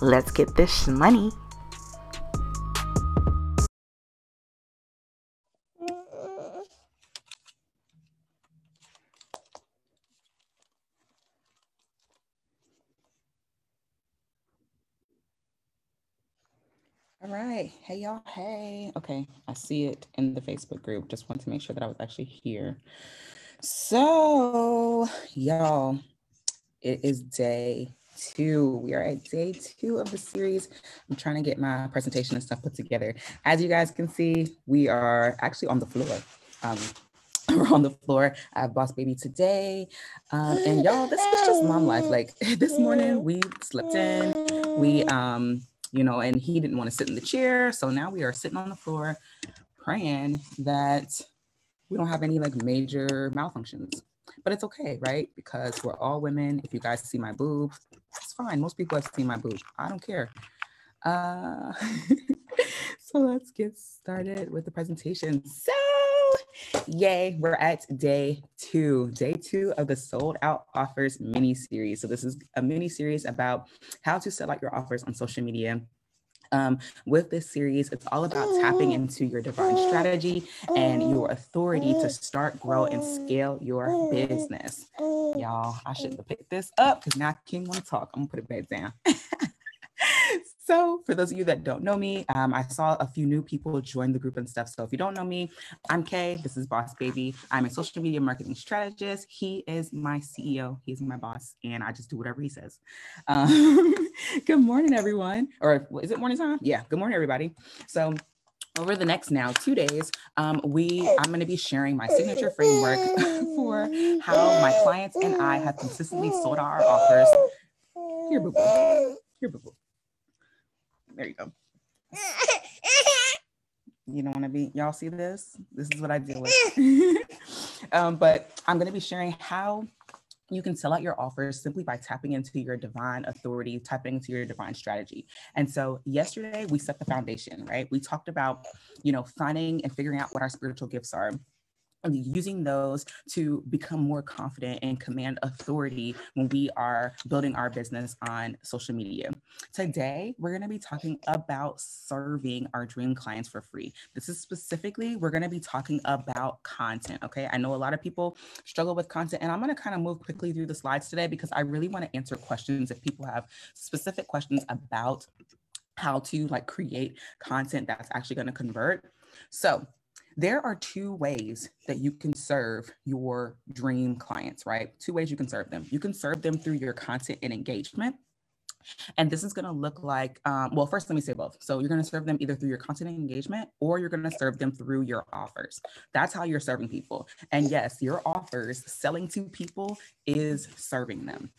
Let's get this money. All right. Hey, y'all. Hey. Okay. I see it in the Facebook group. Just want to make sure that I was actually here. So, y'all, it is day two. We are at day two of the series. I'm trying to get my presentation and stuff put together. As you guys can see, we are actually on the floor. Um, we're on the floor. I have Boss Baby today. Um, and y'all, this is just mom life. Like this morning, we slept in. We, um, you know, and he didn't want to sit in the chair. So now we are sitting on the floor praying that we don't have any like major malfunctions. But it's okay, right? Because we're all women. If you guys see my boob, it's fine. Most people have seen my boob. I don't care. Uh, so let's get started with the presentation. So, yay, we're at day two, day two of the Sold Out Offers mini series. So, this is a mini series about how to sell out your offers on social media um, with this series, it's all about tapping mm. into your divine mm. strategy and mm. your authority to start, grow, and scale your business. Y'all, I shouldn't have picked this up because now King want to talk. I'm gonna put it back down. so for those of you that don't know me, um, I saw a few new people join the group and stuff. So if you don't know me, I'm Kay. This is Boss Baby. I'm a social media marketing strategist. He is my CEO. He's my boss, and I just do whatever he says. Um, good morning, everyone. Or is it morning time? Yeah. Good morning, everybody. So over the next now two days um, we i'm going to be sharing my signature framework for how my clients and i have consistently sold our offers here boo boo here boo boo there you go. You don't want to be, y'all see this? This is what I deal with. um, but I'm going to be sharing how you can sell out your offers simply by tapping into your divine authority, tapping into your divine strategy. And so yesterday we set the foundation, right? We talked about, you know, finding and figuring out what our spiritual gifts are using those to become more confident and command authority when we are building our business on social media. Today, we're going to be talking about serving our dream clients for free. This is specifically, we're going to be talking about content. Okay. I know a lot of people struggle with content, and I'm going to kind of move quickly through the slides today because I really want to answer questions if people have specific questions about how to like create content that's actually going to convert. So, there are two ways that you can serve your dream clients, right? Two ways you can serve them. You can serve them through your content and engagement. And this is going to look like, um, well, first, let me say both. So, you're going to serve them either through your content and engagement or you're going to serve them through your offers. That's how you're serving people. And yes, your offers, selling to people is serving them.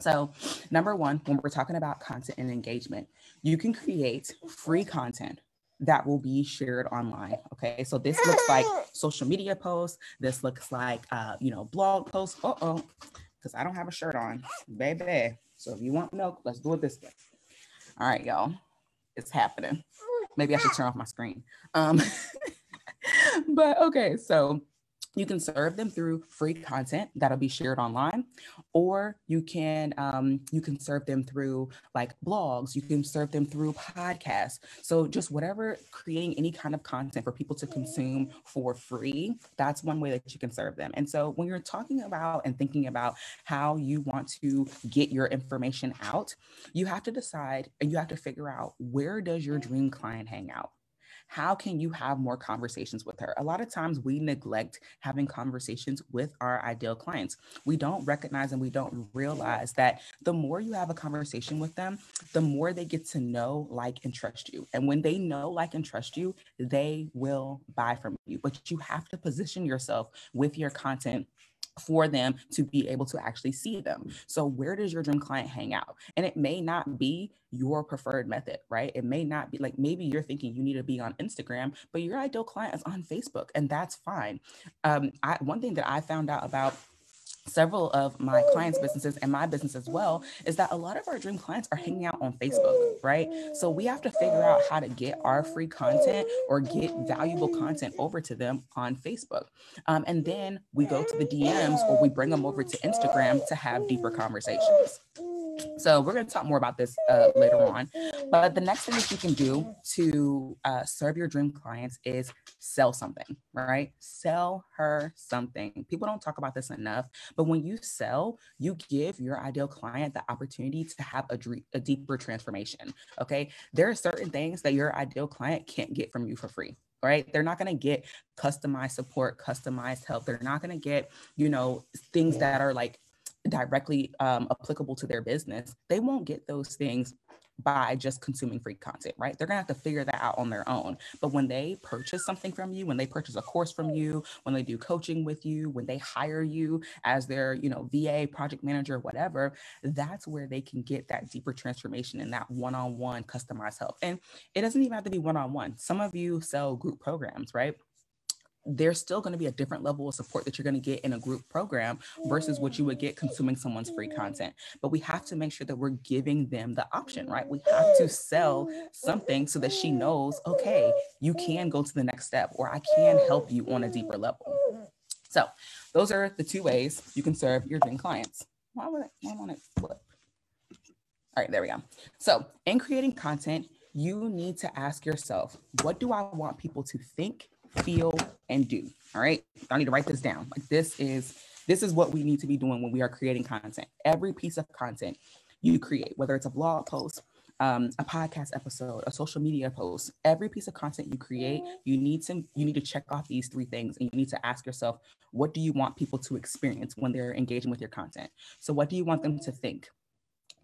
So, number one, when we're talking about content and engagement, you can create free content that will be shared online. Okay, so this looks like social media posts. This looks like, uh, you know, blog posts. Uh oh, because I don't have a shirt on, baby. So if you want milk, let's do it this way. All right, y'all, it's happening. Maybe I should turn off my screen. Um, but okay, so you can serve them through free content that'll be shared online or you can um, you can serve them through like blogs you can serve them through podcasts. So just whatever creating any kind of content for people to consume for free that's one way that you can serve them. And so when you're talking about and thinking about how you want to get your information out you have to decide and you have to figure out where does your dream client hang out how can you have more conversations with her? A lot of times we neglect having conversations with our ideal clients. We don't recognize and we don't realize that the more you have a conversation with them, the more they get to know, like, and trust you. And when they know, like, and trust you, they will buy from you. But you have to position yourself with your content for them to be able to actually see them. So, where does your dream client hang out? And it may not be your preferred method, right? It may not be like maybe you're thinking you need to be on Instagram, but your ideal client is on Facebook, and that's fine. Um, I, one thing that I found out about several of my clients' businesses and my business as well is that a lot of our dream clients are hanging out on Facebook, right? So we have to figure out how to get our free content or get valuable content over to them on Facebook. Um, and then we go to the DMs or we bring them over to Instagram to have deeper conversations. So we're going to talk more about this uh, later on. But the next thing that you can do to uh, serve your dream clients is sell something, right? Sell her something. People don't talk about this enough, but when you sell, you give your ideal client the opportunity to have a, dream, a deeper transformation. Okay. There are certain things that your ideal client can't get from you for free right? They're not going to get customized support, customized help. They're not going to get, you know, things that are like directly um, applicable to their business, they won't get those things by just consuming free content, right? They're gonna have to figure that out on their own. But when they purchase something from you, when they purchase a course from you, when they do coaching with you, when they hire you as their, you know, VA, project manager, whatever, that's where they can get that deeper transformation and that one-on-one customized help. And it doesn't even have to be one-on-one. Some of you sell group programs, right? There's still going to be a different level of support that you're going to get in a group program versus what you would get consuming someone's free content. But we have to make sure that we're giving them the option, right? We have to sell something so that she knows, okay, you can go to the next step or I can help you on a deeper level. So those are the two ways you can serve your dream clients. Why would I, why won't it flip? All right, there we go. So in creating content, you need to ask yourself, what do I want people to think feel, and do. All right. I need to write this down. Like this is this is what we need to be doing when we are creating content. Every piece of content you create, whether it's a blog post, um, a podcast episode, a social media post, every piece of content you create, you need to you need to check off these three things, and you need to ask yourself, what do you want people to experience when they're engaging with your content? So, what do you want them to think?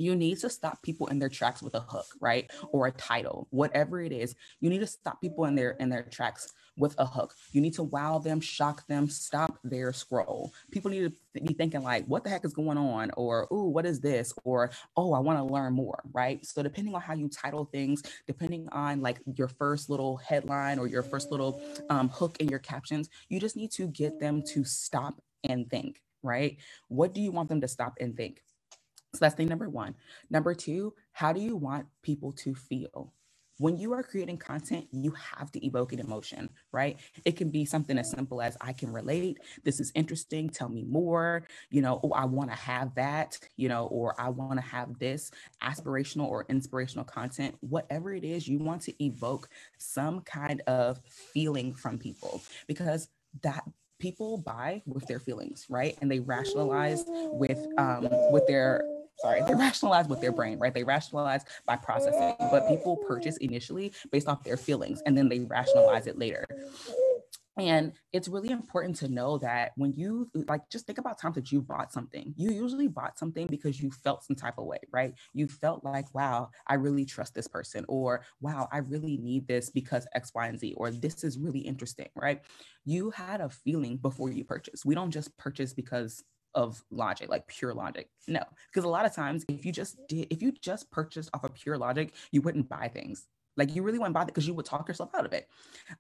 You need to stop people in their tracks with a hook right or a title whatever it is you need to stop people in their in their tracks with a hook. You need to wow them, shock them, stop their scroll. People need to be thinking like, what the heck is going on? Or, oh, what is this? Or, oh, I want to learn more, right? So depending on how you title things, depending on like your first little headline or your first little um, hook in your captions, you just need to get them to stop and think, right? What do you want them to stop and think? So that's thing number one. Number two, how do you want people to feel? when you are creating content, you have to evoke an emotion, right? It can be something as simple as I can relate, this is interesting, tell me more, you know, oh, I want to have that, you know, or I want to have this aspirational or inspirational content, whatever it is, you want to evoke some kind of feeling from people because that people buy with their feelings, right? And they rationalize with um with their sorry, they rationalize with their brain, right? They rationalize by processing, but people purchase initially based off their feelings and then they rationalize it later. And it's really important to know that when you like just think about times that you bought something, you usually bought something because you felt some type of way, right? You felt like, wow, I really trust this person, or wow, I really need this because X, Y, and Z, or this is really interesting, right? You had a feeling before you purchase. We don't just purchase because of logic, like pure logic. No, because a lot of times if you just did, if you just purchased off of pure logic, you wouldn't buy things. Like you really wouldn't buy it because you would talk yourself out of it.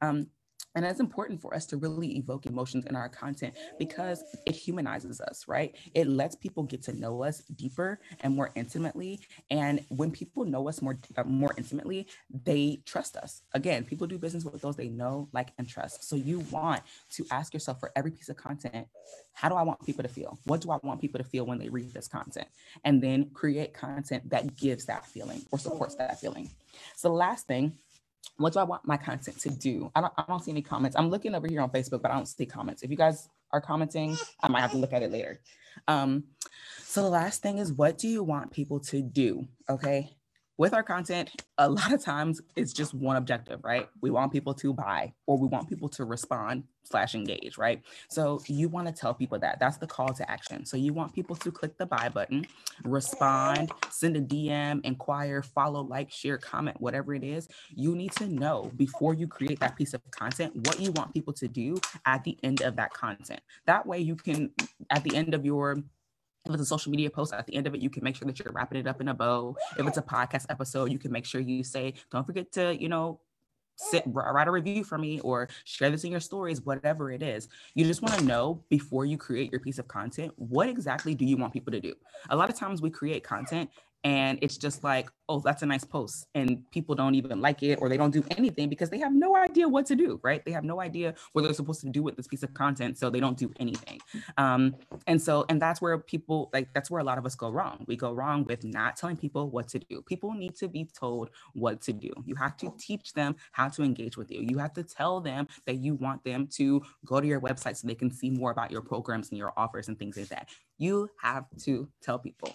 Um, and it's important for us to really evoke emotions in our content because it humanizes us, right? It lets people get to know us deeper and more intimately. And when people know us more uh, more intimately, they trust us. Again, people do business with those they know, like, and trust. So you want to ask yourself for every piece of content, how do I want people to feel? What do I want people to feel when they read this content? And then create content that gives that feeling or supports that feeling. So the last thing what do I want my content to do? I don't, I don't see any comments. I'm looking over here on Facebook, but I don't see comments. If you guys are commenting, I might have to look at it later. Um, so the last thing is, what do you want people to do? Okay. With our content, a lot of times it's just one objective, right? We want people to buy or we want people to respond slash engage, right? So you want to tell people that that's the call to action. So you want people to click the buy button, respond, send a DM, inquire, follow, like, share, comment, whatever it is. You need to know before you create that piece of content what you want people to do at the end of that content. That way you can, at the end of your if it's a social media post at the end of it, you can make sure that you're wrapping it up in a bow. If it's a podcast episode, you can make sure you say, don't forget to, you know, sit write a review for me or share this in your stories whatever it is you just want to know before you create your piece of content what exactly do you want people to do a lot of times we create content and it's just like oh that's a nice post and people don't even like it or they don't do anything because they have no idea what to do right? They have no idea what they're supposed to do with this piece of content so they don't do anything. Um, and so and that's where people like that's where a lot of us go wrong. We go wrong with not telling people what to do. People need to be told what to do. You have to teach them how to engage with you. You have to tell them that you want them to go to your website so they can see more about your programs and your offers and things like that. You have to tell people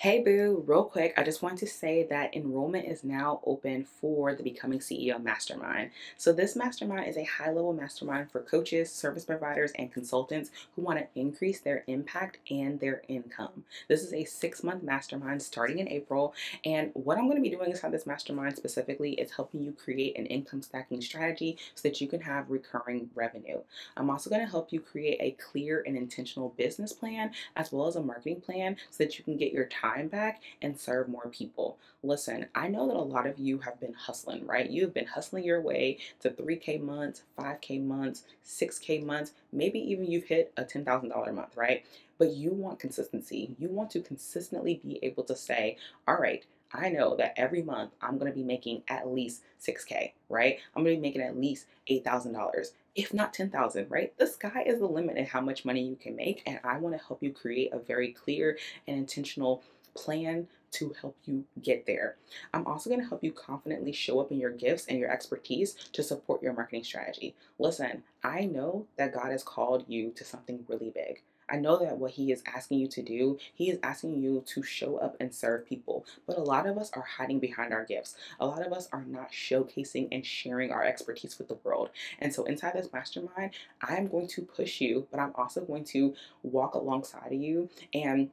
Hey boo, real quick, I just want to say that enrollment is now open for the Becoming CEO Mastermind. So, this mastermind is a high level mastermind for coaches, service providers, and consultants who want to increase their impact and their income. This is a six month mastermind starting in April. And what I'm going to be doing inside this mastermind specifically is helping you create an income stacking strategy so that you can have recurring revenue. I'm also going to help you create a clear and intentional business plan as well as a marketing plan so that you can get your time time back and serve more people. Listen, I know that a lot of you have been hustling, right? You have been hustling your way to 3K months, 5K months, 6K months, maybe even you've hit a $10,000 month, right? But you want consistency. You want to consistently be able to say, all right, I know that every month I'm going to be making at least 6K, right? I'm going to be making at least $8,000 if not 10,000, right? The sky is the limit in how much money you can make. And I want to help you create a very clear and intentional plan to help you get there. I'm also going to help you confidently show up in your gifts and your expertise to support your marketing strategy. Listen, I know that God has called you to something really big. I know that what he is asking you to do, he is asking you to show up and serve people. But a lot of us are hiding behind our gifts. A lot of us are not showcasing and sharing our expertise with the world. And so inside this mastermind, I'm going to push you, but I'm also going to walk alongside of you and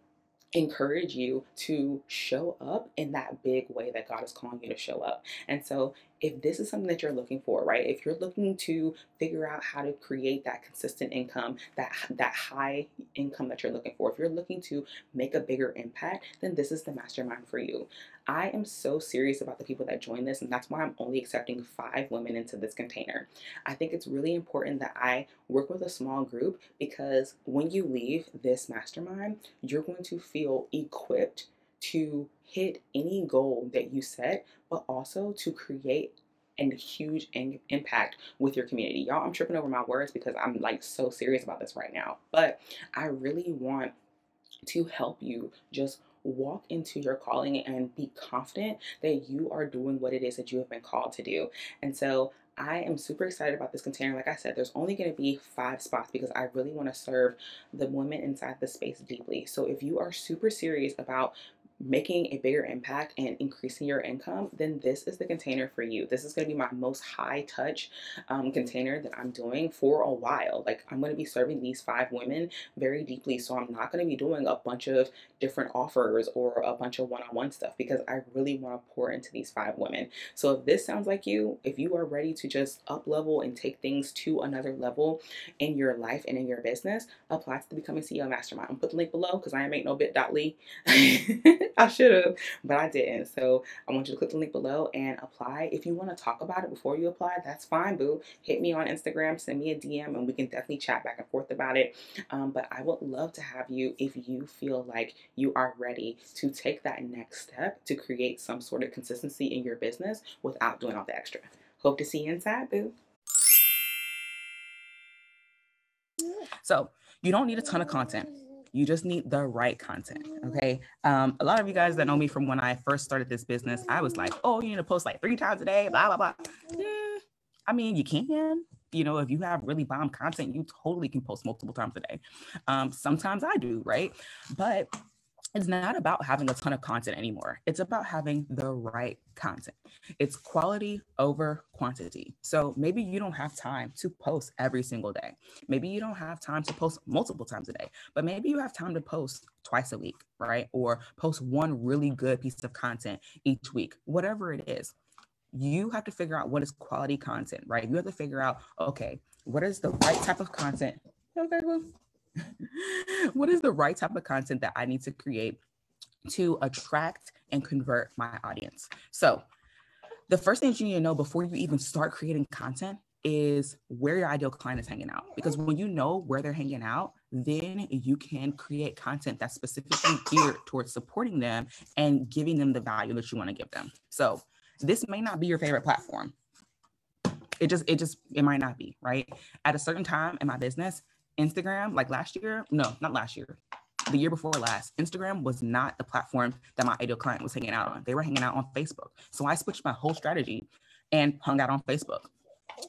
encourage you to show up in that big way that God is calling you to show up. And so if this is something that you're looking for, right? If you're looking to figure out how to create that consistent income, that that high income that you're looking for, if you're looking to make a bigger impact, then this is the mastermind for you. I am so serious about the people that join this, and that's why I'm only accepting five women into this container. I think it's really important that I work with a small group because when you leave this mastermind, you're going to feel equipped to hit any goal that you set, but also to create a huge in- impact with your community. Y'all, I'm tripping over my words because I'm like so serious about this right now. But I really want to help you just walk into your calling and be confident that you are doing what it is that you have been called to do. And so I am super excited about this container. Like I said, there's only going to be five spots because I really want to serve the women inside the space deeply. So if you are super serious about making a bigger impact and increasing your income, then this is the container for you. This is going to be my most high touch um, container that I'm doing for a while. Like, I'm going to be serving these five women very deeply. So, I'm not going to be doing a bunch of different offers or a bunch of one on one stuff because I really want to pour into these five women. So, if this sounds like you, if you are ready to just up level and take things to another level in your life and in your business, apply to the Becoming CEO Mastermind. I'm put the link below because I am ain't make no bit.ly. I should have, but I didn't. So I want you to click the link below and apply. If you want to talk about it before you apply, that's fine, boo. Hit me on Instagram, send me a DM, and we can definitely chat back and forth about it. Um, but I would love to have you if you feel like you are ready to take that next step to create some sort of consistency in your business without doing all the extra. Hope to see you inside, boo. So you don't need a ton of content you just need the right content. Okay. Um, a lot of you guys that know me from when I first started this business, I was like, oh, you need to post like three times a day, blah, blah, blah. Mm, I mean, you can. You know, if you have really bomb content, you totally can post multiple times a day. Um, sometimes I do, right? But it's not about having a ton of content anymore. It's about having the right content. It's quality over quantity. So maybe you don't have time to post every single day. Maybe you don't have time to post multiple times a day, but maybe you have time to post twice a week, right? Or post one really good piece of content each week, whatever it is. You have to figure out what is quality content, right? You have to figure out, okay, what is the right type of content? Okay, well, what is the right type of content that I need to create to attract and convert my audience? So, the first thing you need to know before you even start creating content is where your ideal client is hanging out. Because when you know where they're hanging out, then you can create content that's specifically geared towards supporting them and giving them the value that you want to give them. So, this may not be your favorite platform. It just, it just, it might not be, right? At a certain time in my business, Instagram, like last year, no, not last year, the year before last, Instagram was not the platform that my ideal client was hanging out on. They were hanging out on Facebook. So I switched my whole strategy and hung out on Facebook.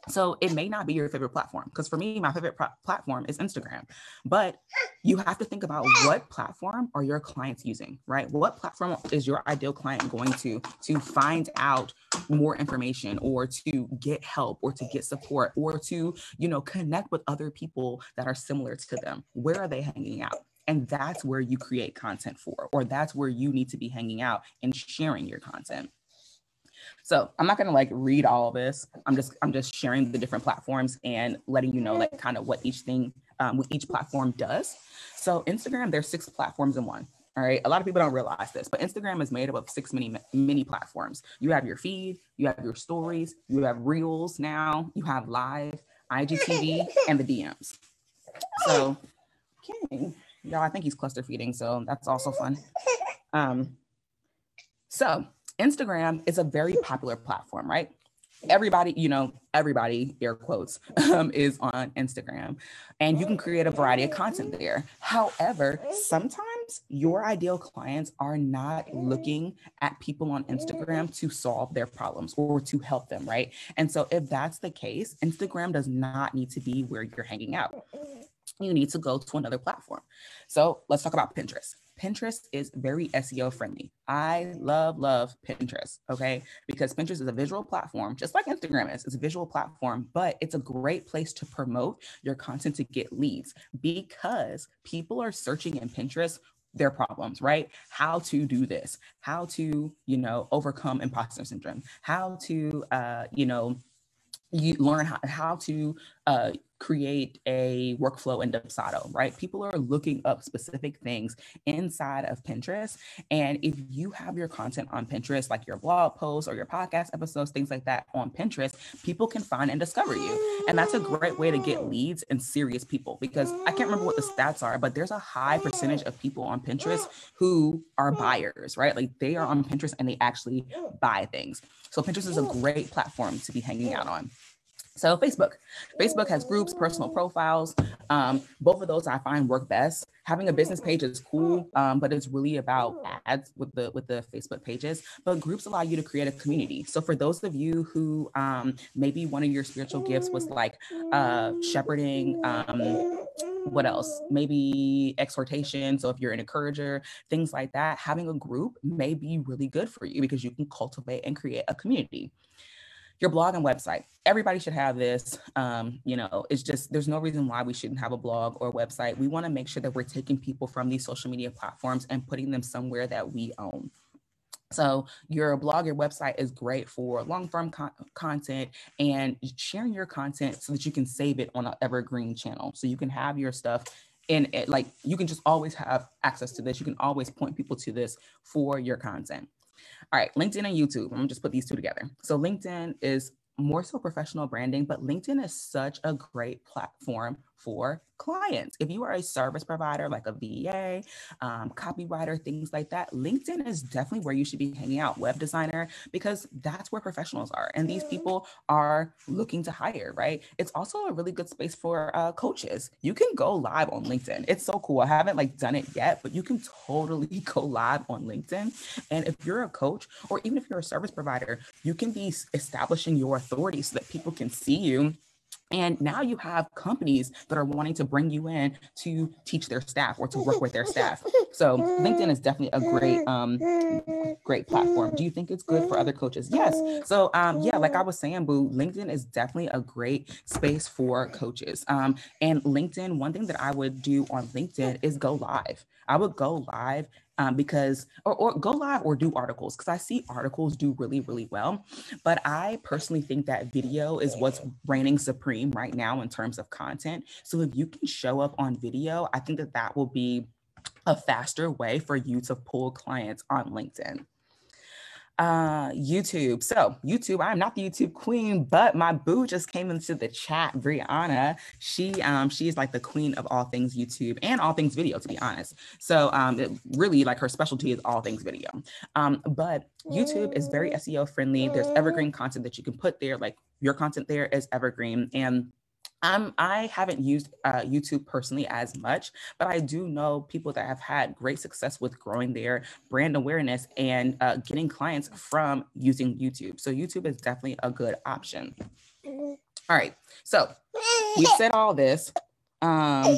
So it may not be your favorite platform because for me, my favorite pro- platform is Instagram. But you have to think about what platform are your clients using, right? What platform is your ideal client going to to find out more information or to get help or to get support or to, you know, connect with other people that are similar to them? Where are they hanging out? And that's where you create content for, or that's where you need to be hanging out and sharing your content. So I'm not gonna like read all of this. I'm just I'm just sharing the different platforms and letting you know like kind of what each thing um, what each platform does. So Instagram, there's six platforms in one. All right. A lot of people don't realize this, but Instagram is made up of six mini mini platforms. You have your feed, you have your stories, you have reels now, you have live, IGTV, and the DMs. So, okay, y'all, I think he's cluster feeding, so that's also fun. Um, so Instagram is a very popular platform, right? Everybody, you know, everybody, air quotes, um, is on Instagram and you can create a variety of content there. However, sometimes your ideal clients are not looking at people on Instagram to solve their problems or to help them, right? And so, if that's the case, Instagram does not need to be where you're hanging out. You need to go to another platform. So, let's talk about Pinterest. Pinterest is very SEO friendly. I love, love Pinterest, okay? Because Pinterest is a visual platform, just like Instagram is. It's a visual platform, but it's a great place to promote your content to get leads because people are searching in Pinterest their problems, right? How to do this, how to, you know, overcome imposter syndrome, how to, uh, you know, you learn how, how to uh, create a workflow in Dubsado, right? People are looking up specific things inside of Pinterest. And if you have your content on Pinterest, like your blog posts or your podcast episodes, things like that on Pinterest, people can find and discover you. And that's a great way to get leads and serious people because I can't remember what the stats are, but there's a high percentage of people on Pinterest who are buyers, right? Like they are on Pinterest and they actually buy things. So Pinterest is a great platform to be hanging out on. So Facebook, Facebook has groups, personal profiles. Um, both of those I find work best. Having a business page is cool, um, but it's really about ads with the with the Facebook pages. But groups allow you to create a community. So for those of you who um, maybe one of your spiritual gifts was like uh, shepherding. Um, what else? Maybe exhortation. So if you're an encourager, things like that, having a group may be really good for you because you can cultivate and create a community your blog and website. Everybody should have this. Um, you know, it's just there's no reason why we shouldn't have a blog or website. We want to make sure that we're taking people from these social media platforms and putting them somewhere that we own. So your blog, your website is great for long form con- content and sharing your content so that you can save it on an evergreen channel. So you can have your stuff in it, like you can just always have access to this. You can always point people to this for your content. All right, LinkedIn and YouTube. I'm gonna just put these two together. So LinkedIn is more so professional branding, but LinkedIn is such a great platform for clients. If you are a service provider like a VA, um, copywriter, things like that, LinkedIn is definitely where you should be hanging out, web designer, because that's where professionals are. And these people are looking to hire, right? It's also a really good space for uh, coaches. You can go live on LinkedIn. It's so cool. I haven't like done it yet, but you can totally go live on LinkedIn. And if you're a coach or even if you're a service provider, you can be establishing your authority so that people can see you And now you have companies that are wanting to bring you in to teach their staff or to work with their staff. So LinkedIn is definitely a great, um, great platform. Do you think it's good for other coaches? Yes. So um, yeah, like I was saying, Boo, LinkedIn is definitely a great space for coaches. Um, and LinkedIn, one thing that I would do on LinkedIn is go live. I would go live um, because or, or go live or do articles because I see articles do really really well, but I personally think that video is what's reigning supreme right now in terms of content. So if you can show up on video, I think that that will be a faster way for you to pull clients on LinkedIn uh youtube. So youtube i'm not the youtube queen but my boo just came into the chat brianna. She um she's like the queen of all things youtube and all things video to be honest. So um it really like her specialty is all things video. Um but youtube is very seo friendly. There's evergreen content that you can put there like your content there is evergreen. And um, I haven't used uh, YouTube personally as much, but I do know people that have had great success with growing their brand awareness and uh, getting clients from using YouTube. So YouTube is definitely a good option. All right, so we said all this. Um,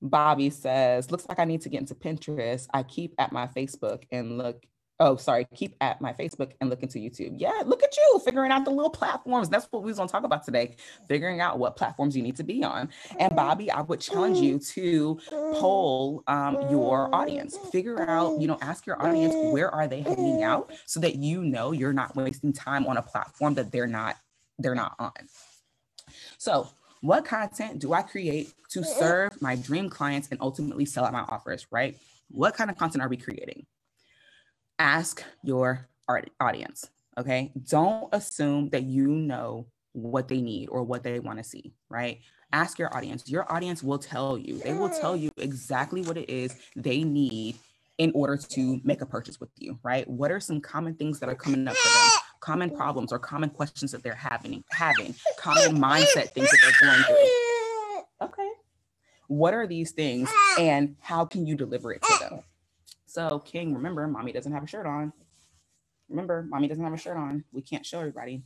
Bobby says, looks like I need to get into Pinterest. I keep at my Facebook and look oh sorry keep at my facebook and look into youtube. Yeah look at you figuring out the little platforms. That's what we was going to talk about today figuring out what platforms you need to be on. And bobby i would challenge you to poll um, your audience. Figure out you know ask your audience where are they hanging out so that you know you're not wasting time on a platform that they're not they're not on. So what content do i create to serve my dream clients and ultimately sell out my offers right? What kind of content are we creating ask your audience. Okay. Don't assume that you know what they need or what they want to see, right? Ask your audience. Your audience will tell you, they will tell you exactly what it is they need in order to make a purchase with you, right? What are some common things that are coming up for them? Common problems or common questions that they're having, having, common mindset things that they're going through. Okay. What are these things and how can you deliver it to them? So King, remember, mommy doesn't have a shirt on. Remember, mommy doesn't have a shirt on. We can't show everybody.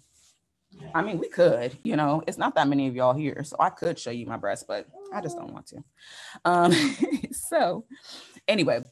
I mean, we could, you know, it's not that many of y'all here, so I could show you my breast, but I just don't want to. Um, so anyway,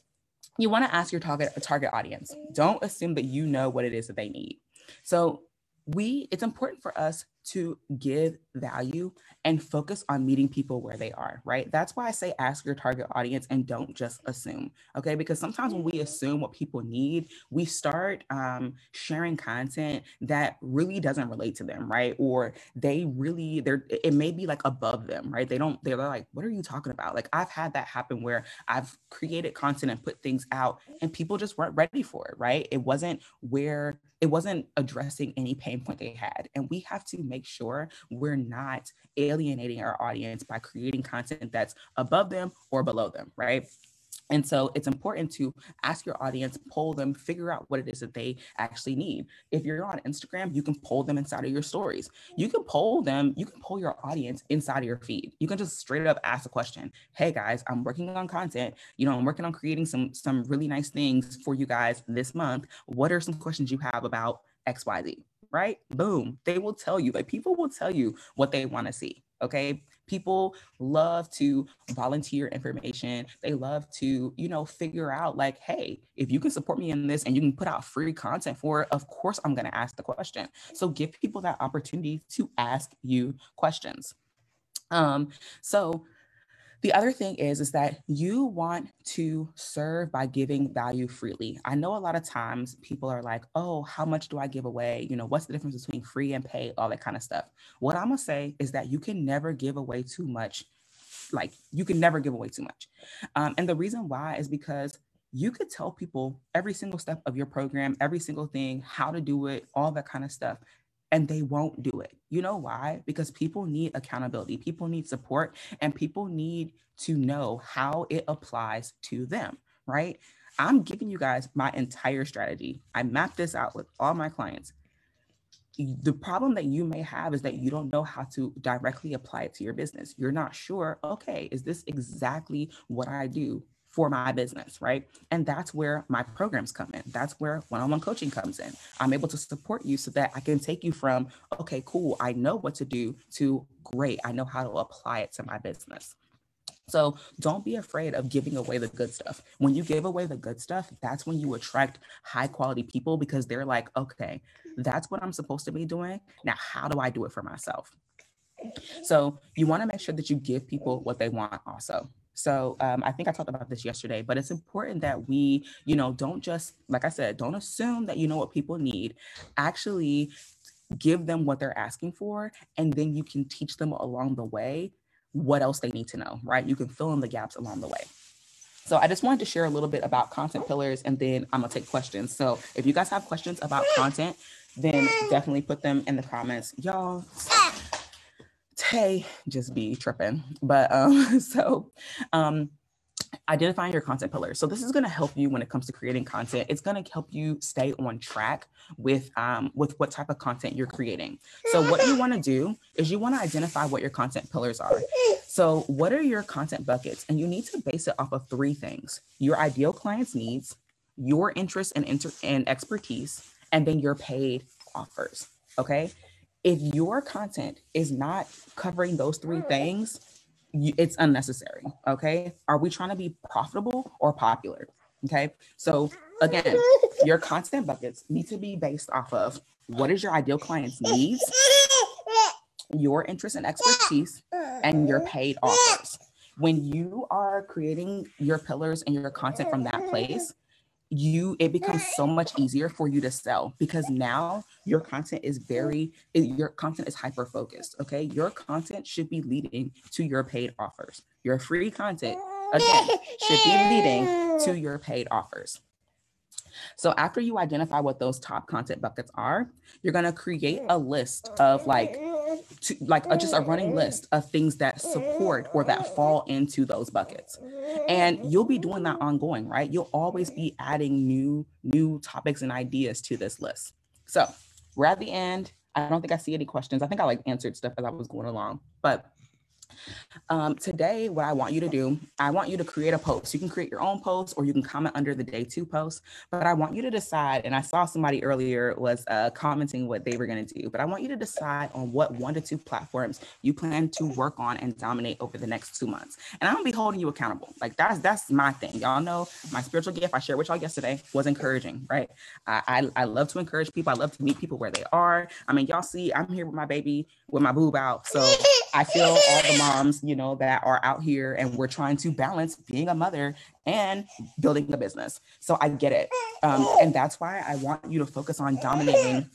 you want to ask your target target audience. Don't assume that you know what it is that they need. So we it's important for us to give value and focus on meeting people where they are, right? That's why I say ask your target audience and don't just assume, okay? Because sometimes when we assume what people need, we start um, sharing content that really doesn't relate to them, right? Or they really, they're, it may be like above them, right? They don't, they're like, what are you talking about? Like I've had that happen where I've created content and put things out and people just weren't ready for it, right? It wasn't where, it wasn't addressing any pain point they had. And we have to make sure we're not alienating our audience by creating content that's above them or below them, right? And so it's important to ask your audience, poll them, figure out what it is that they actually need. If you're on Instagram, you can poll them inside of your stories. You can poll them, you can poll your audience inside of your feed. You can just straight up ask a question. Hey guys, I'm working on content. You know, I'm working on creating some some really nice things for you guys this month. What are some questions you have about XYZ? Right? Boom. They will tell you, like people will tell you what they want to see. Okay. People love to volunteer information. They love to, you know, figure out like, hey, if you can support me in this and you can put out free content for it, of course I'm going to ask the question. So give people that opportunity to ask you questions. Um, so the other thing is, is that you want to serve by giving value freely. I know a lot of times people are like, oh, how much do I give away? You know, what's the difference between free and pay, all that kind of stuff. What I'm gonna say is that you can never give away too much. Like you can never give away too much. Um, and the reason why is because you could tell people every single step of your program, every single thing, how to do it, all that kind of stuff and they won't do it. You know why? Because people need accountability, people need support, and people need to know how it applies to them, right? I'm giving you guys my entire strategy. I mapped this out with all my clients. The problem that you may have is that you don't know how to directly apply it to your business. You're not sure, okay, is this exactly what I do for my business, right? And that's where my programs come in. That's where one on one coaching comes in. I'm able to support you so that I can take you from, okay, cool, I know what to do, to great, I know how to apply it to my business. So don't be afraid of giving away the good stuff. When you give away the good stuff, that's when you attract high quality people because they're like, okay, that's what I'm supposed to be doing. Now, how do I do it for myself? So you want to make sure that you give people what they want also. So um, I think I talked about this yesterday, but it's important that we, you know, don't just, like I said, don't assume that you know what people need. Actually, give them what they're asking for, and then you can teach them along the way what else they need to know, right? You can fill in the gaps along the way. So I just wanted to share a little bit about content pillars, and then I'm gonna take questions. So if you guys have questions about content, then definitely put them in the comments. Y'all, Tay just be tripping. But um, so um, identifying your content pillars. So this is going to help you when it comes to creating content. It's going to help you stay on track with um, with what type of content you're creating. So what you want to do is you want to identify what your content pillars are. So what are your content buckets? And you need to base it off of three things: your ideal client's needs, your interest and inter- and expertise, and then your paid offers. Okay if your content is not covering those three things, you, it's unnecessary. Okay. Are we trying to be profitable or popular? Okay. So, again, your content buckets need to be based off of what is your ideal client's needs, your interest and expertise, and your paid offers. When you are creating your pillars and your content from that place, you it becomes so much easier for you to sell because now your content is very eh, your content is hyper focused okay? Your content should be leading to your paid offers. Your free content again should be leading to your paid offers. So after you identify what those top content buckets are you're going to create a list of like to like a, just a running mm-hmm. list of things that support or that mm-hmm. fall into those buckets. And mm-hmm. you'll be doing that ongoing right? You'll always be adding new new topics and ideas to this list. So we're at the end i don't think i see any questions. I think i like answered stuff as i was going along but um, today, what I want you to do, I want you to create a post. You can create your own post or you can comment under the day two post, but I want you to decide. And I saw somebody earlier was uh, commenting what they were going to do, but I want you to decide on what one to two platforms you plan to work on and dominate over the next two months. And I'm gonna be holding you accountable. Like that's that's my thing. Y'all know my spiritual gift I shared with y'all yesterday was encouraging, right? I, I, I love to encourage people. I love to meet people where they are. I mean, y'all see, I'm here with my baby with my boob out. So I feel all the moms, you know, that are out here and we're trying to balance being a mother and building a business. So I get it. Um, and that's why I want you to focus on dominating.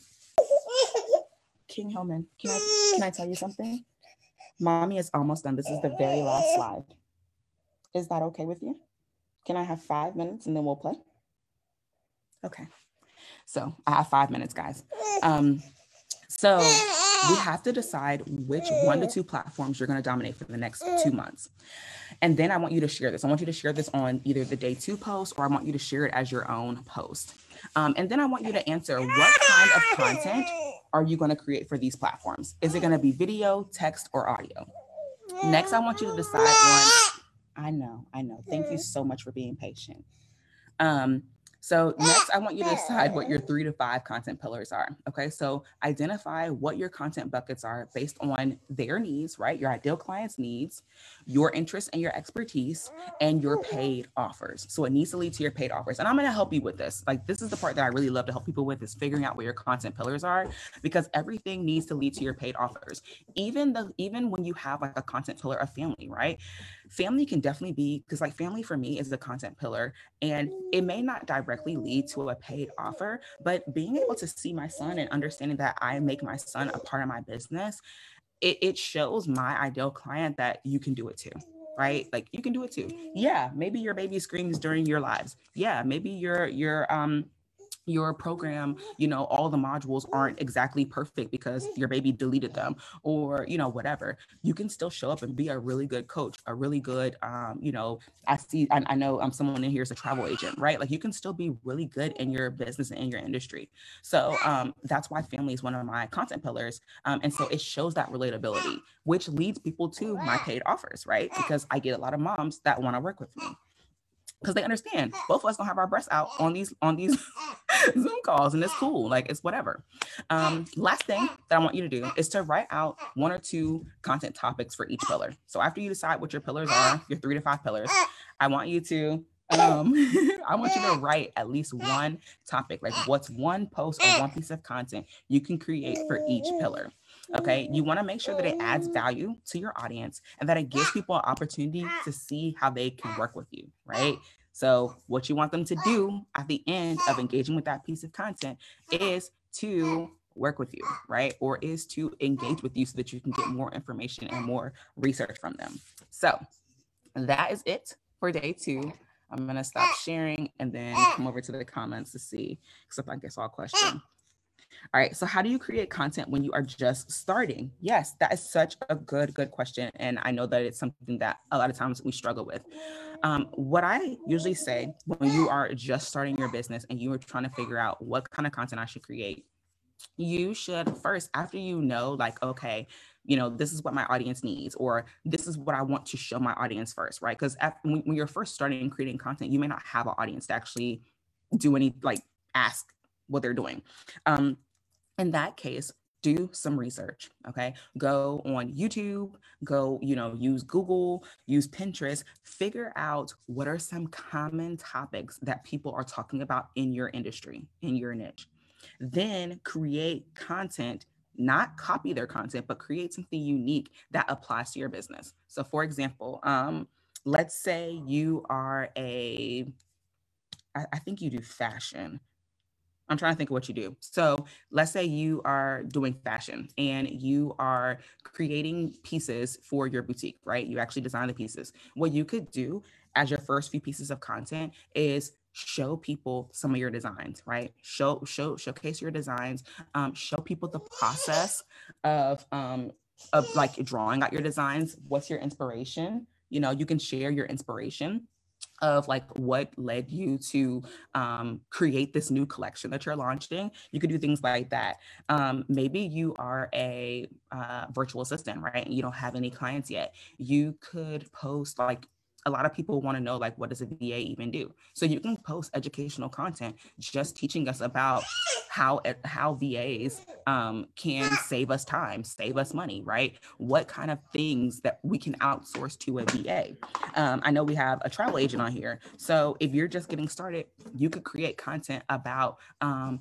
King Hillman, can I, can I tell you something? Mommy is almost done. This is the very last slide. Is that okay with you? Can I have five minutes and then we'll play? Okay. So I have five minutes, guys. Um, so we have to decide which one to two platforms you're going to dominate for the next two months. And then I want you to share this. I want you to share this on either the day two post or I want you to share it as your own post. Um, and then I want you to answer what kind of content are you going to create for these platforms? Is it going to be video, text, or audio? Next, I want you to decide on. I know, I know. Thank you so much for being patient. Um, so next, I want you to decide what your three to five content pillars are. Okay, so identify what your content buckets are based on their needs, right? Your ideal client's needs, your interests and your expertise, and your paid offers. So it needs to lead to your paid offers. And I'm gonna help you with this. Like this is the part that I really love to help people with is figuring out what your content pillars are because everything needs to lead to your paid offers. Even the even when you have like a content pillar of family, right? Family can definitely be because like family for me is a content pillar and it may not directly lead to a paid offer, but being able to see my son and understanding that I make my son a part of my business, it, it shows my ideal client that you can do it too right? Like you can do it too. Yeah maybe your baby screams during your lives. Yeah maybe your your um your program, you know, all the modules aren't exactly perfect because your baby deleted them or, you know, whatever, you can still show up and be a really good coach, a really good, um, you know, I see, I, I know I'm someone in here is a travel agent, right? Like you can still be really good in your business and in your industry. So um, that's why family is one of my content pillars. Um, and so it shows that relatability, which leads people to my paid offers, right? Because I get a lot of moms that want to work with me. because they understand both of us don't have our breasts out on these on these zoom calls and it's cool like it's whatever um last thing that i want you to do is to write out one or two content topics for each pillar so after you decide what your pillars are your three to five pillars i want you to um i want you to write at least one topic like what's one post or one piece of content you can create for each pillar Okay. You want to make sure that it adds value to your audience and that it gives people an opportunity to see how they can work with you. Right. So, what you want them to do at the end of engaging with that piece of content is to work with you, right? Or is to engage with you so that you can get more information and more research from them. So, that is it for day two. I'm going to stop sharing and then come over to the comments to see, except I guess all question. All right. So, how do you create content when you are just starting? Yes, that is such a good, good question. And I know that it's something that a lot of times we struggle with. Um, what I usually say when you are just starting your business and you are trying to figure out what kind of content I should create, you should first, after you know, like, okay, you know, this is what my audience needs, or this is what I want to show my audience first, right? Because when, when you're first starting creating content, you may not have an audience to actually do any, like, ask what they're doing. Um, in that case, do some research okay? Go on youtube go you know use google use pinterest figure out what are some common topics that people are talking about in your industry in your niche. Then create content not copy their content but create something unique that applies to your business. So for example um, let's say you are a I, I think you do fashion I'm trying to think of what you do. So let's say you are doing fashion and you are creating pieces for your boutique, right? You actually design the pieces. What you could do as your first few pieces of content is show people some of your designs right show show showcase your designs um, show people the process of um, of like drawing out your designs what's your inspiration you know you can share your inspiration of like what led you to um, create this new collection that you're launching. You could do things like that. Um, maybe you are a uh, virtual assistant, right? And you don't have any clients yet. You could post like a lot of people want to know like what does a VA even do? So you can post educational content just teaching us about how how VAs um, can save us time, save us money, right? What kind of things that we can outsource to a VA? Um, I know we have a travel agent on here, so if you're just getting started, you could create content about um,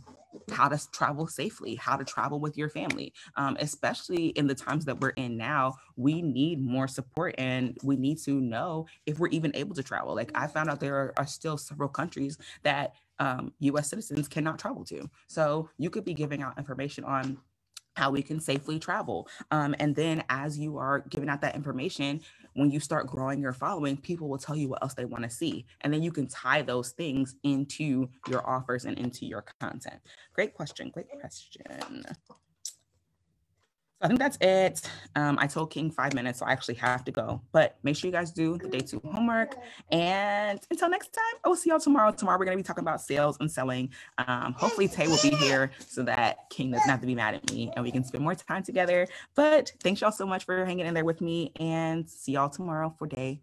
how to travel safely, how to travel with your family. Um, especially in the times that we're in now, we need more support and we need to know if we're even able to travel. Like I found out there are, are still several countries that um, US citizens cannot travel to. So you could be giving out information on how we can safely travel. Um, and then as you are giving out that information, when you start growing your following, people will tell you what else they want to see. And then you can tie those things into your offers and into your content. Great question. Great question. So I think that's it. Um, I told King five minutes, so I actually have to go. But make sure you guys do the day two homework. And until next time, I will see y'all tomorrow. Tomorrow we're gonna be talking about sales and selling. Um, hopefully Tay will be here so that King doesn't have to be mad at me and we can spend more time together. But thanks y'all so much for hanging in there with me and see y'all tomorrow for day